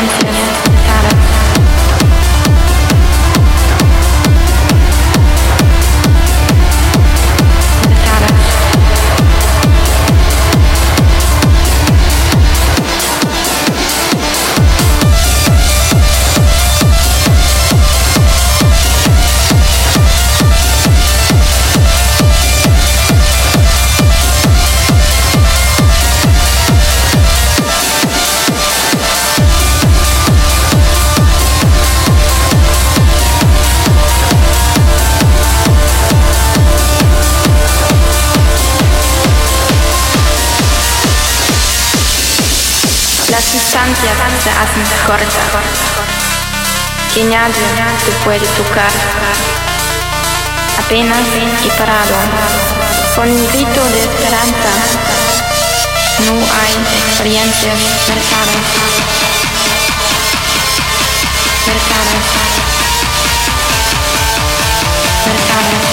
dance. Puede tocar, apenas y parado, con un grito de esperanza, no hay experiencias cercanas, cercanas, cercanas.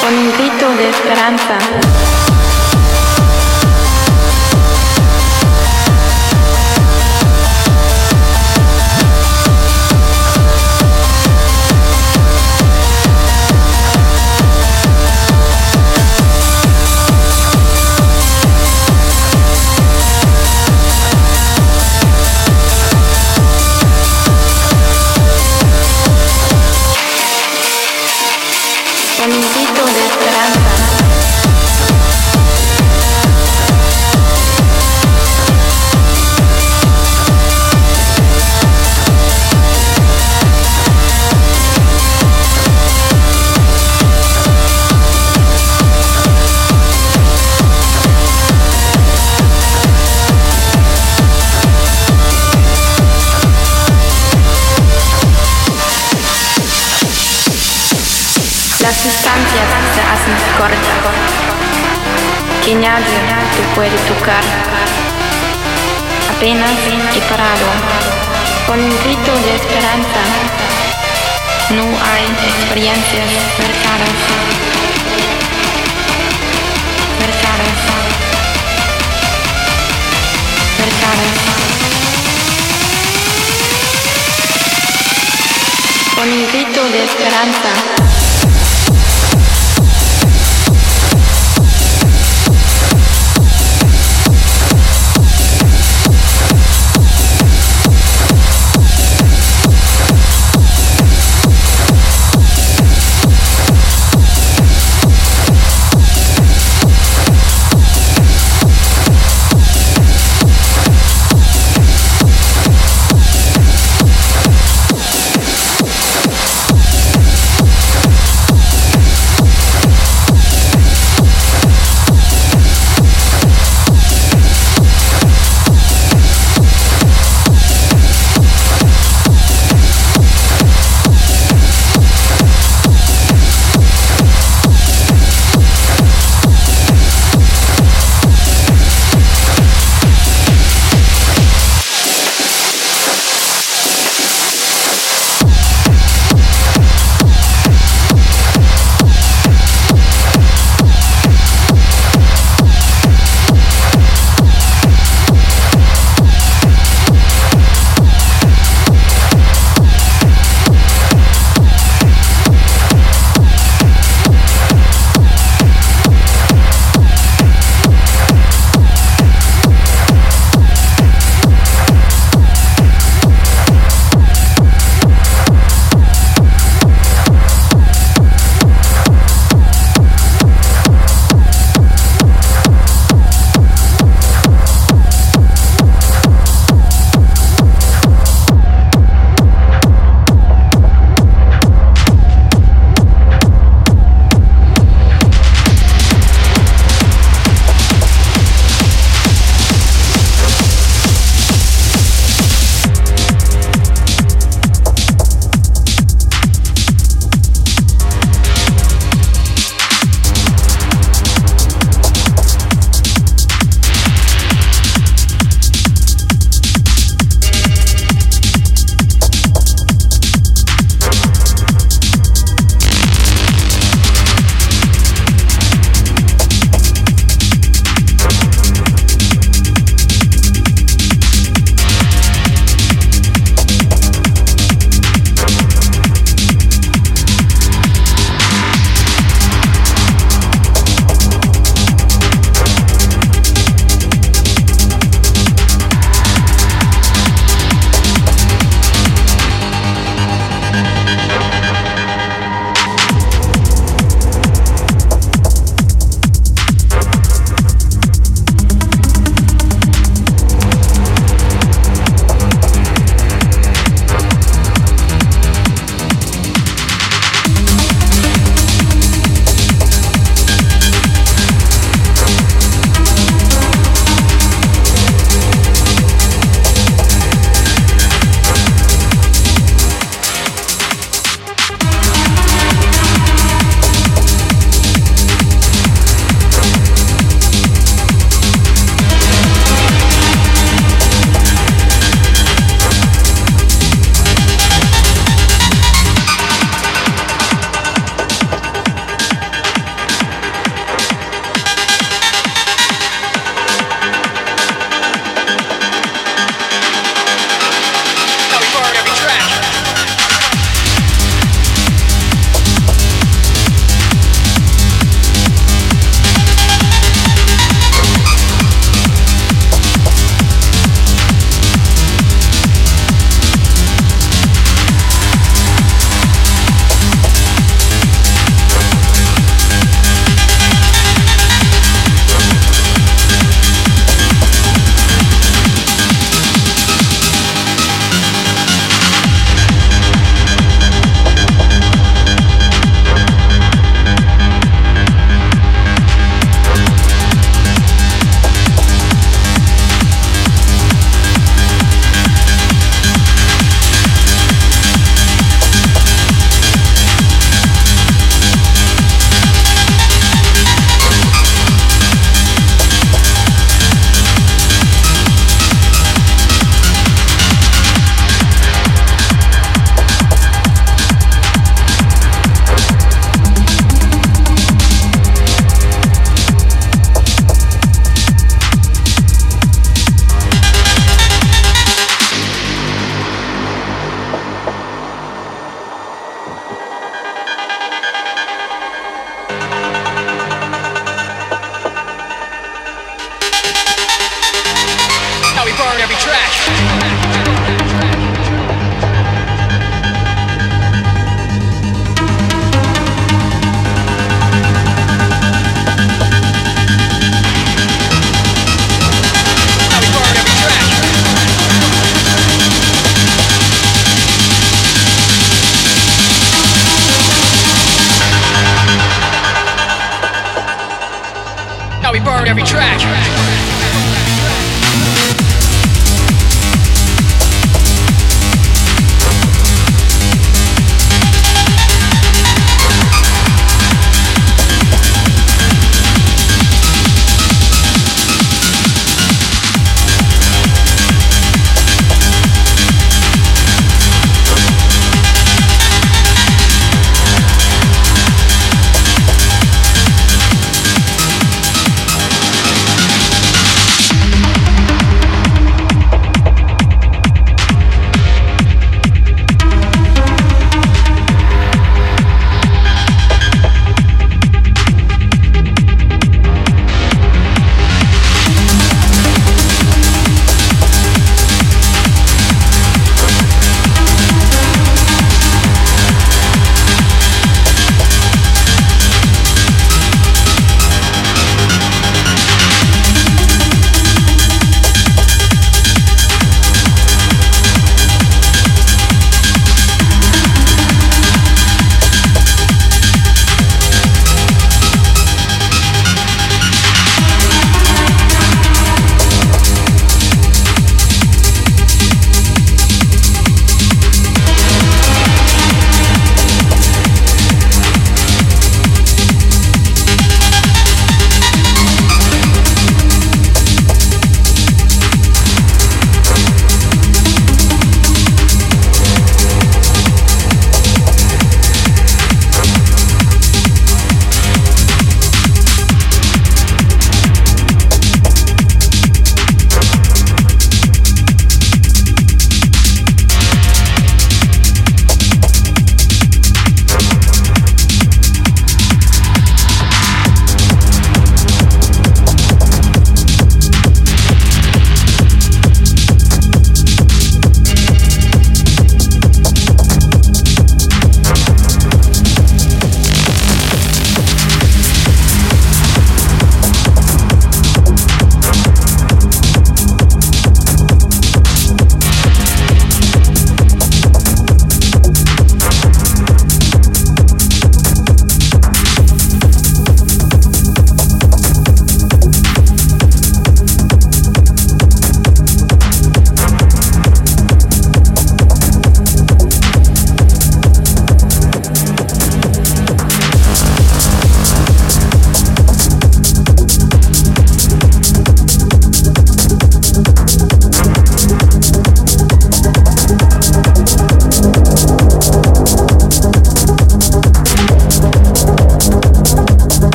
Con un grito de esperanza. Las distancias se hacen cortas, que nadie te puede tocar, apenas y parado, con un grito de esperanza, no hay experiencias cercanas, cercanas, cercanas. Con un grito de esperanza.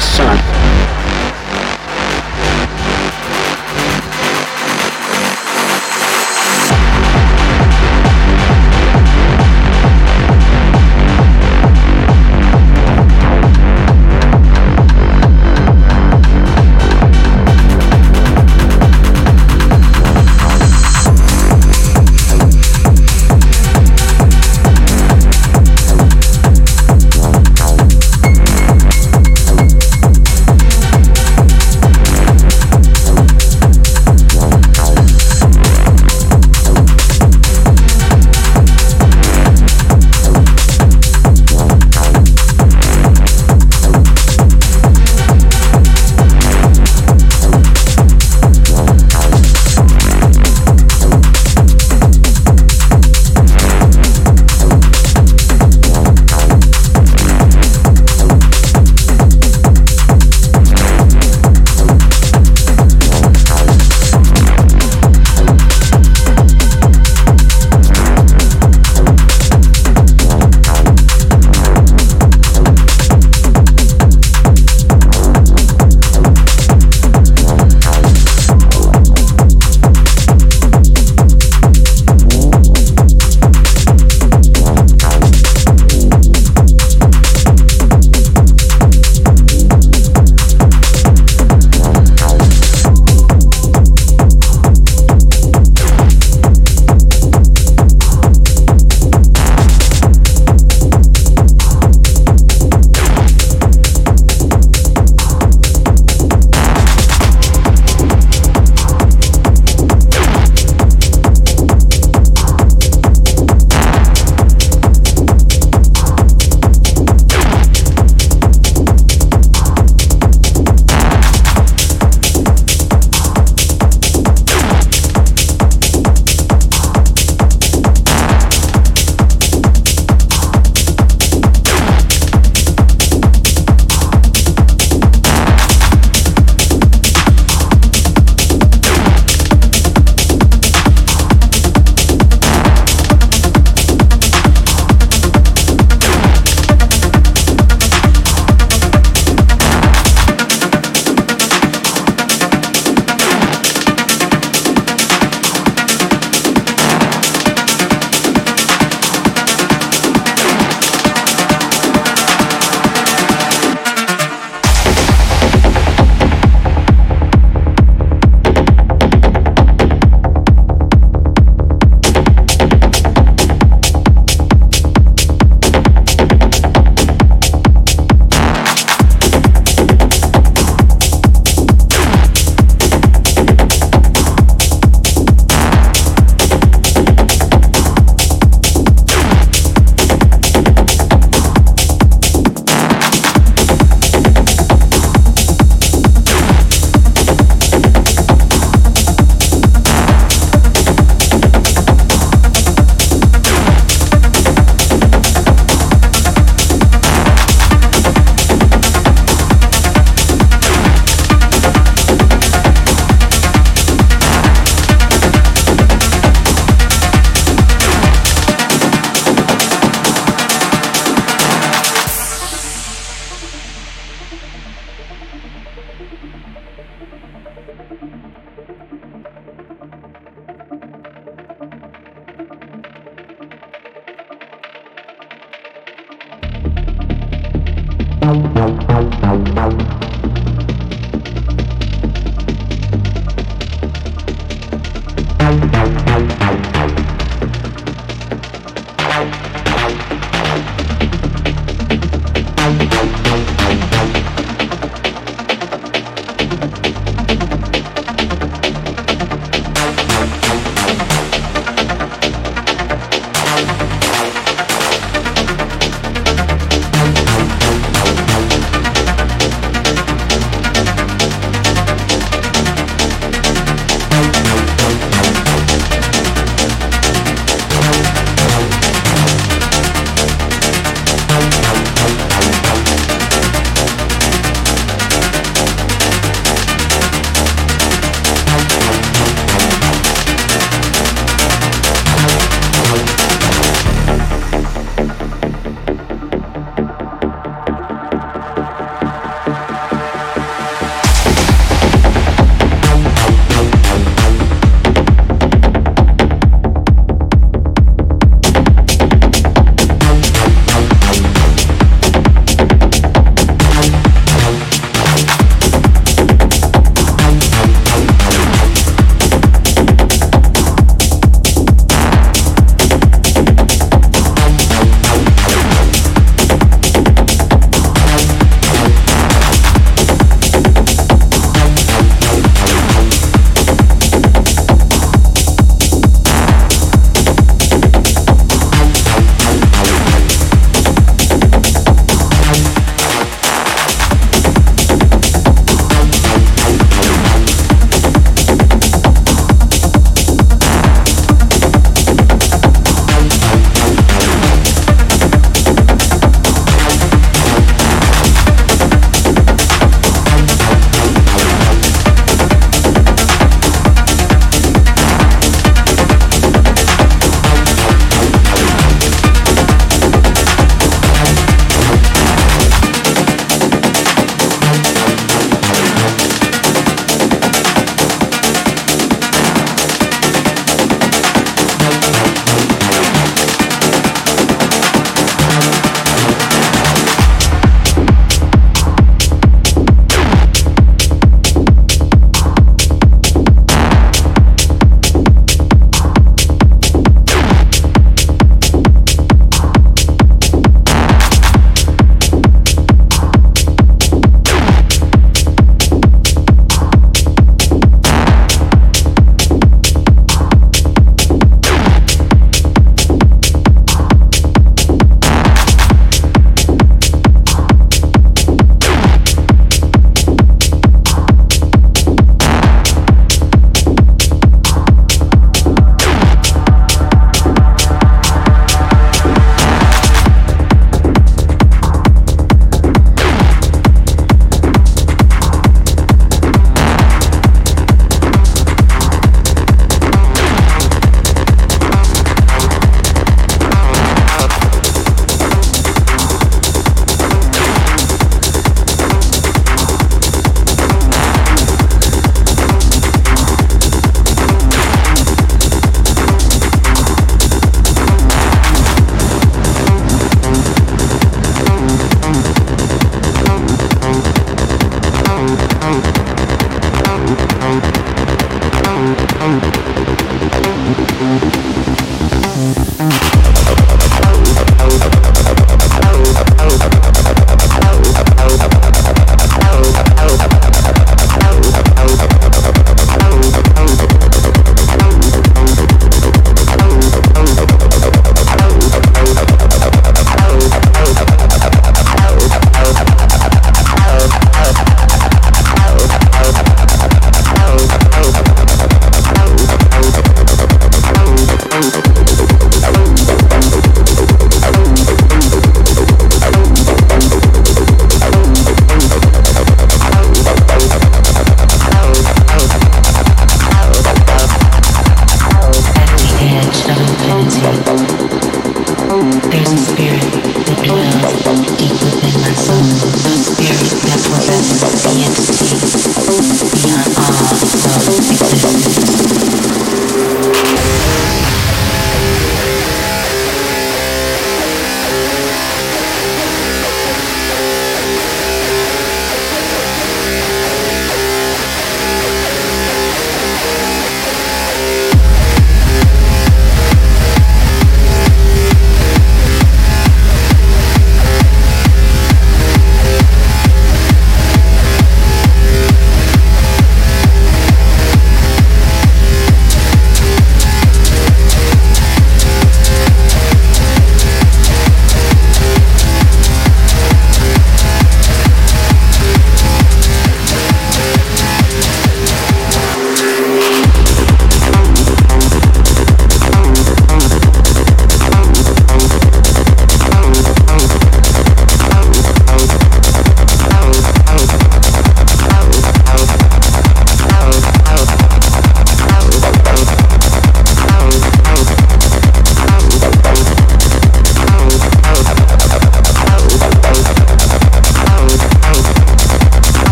Sun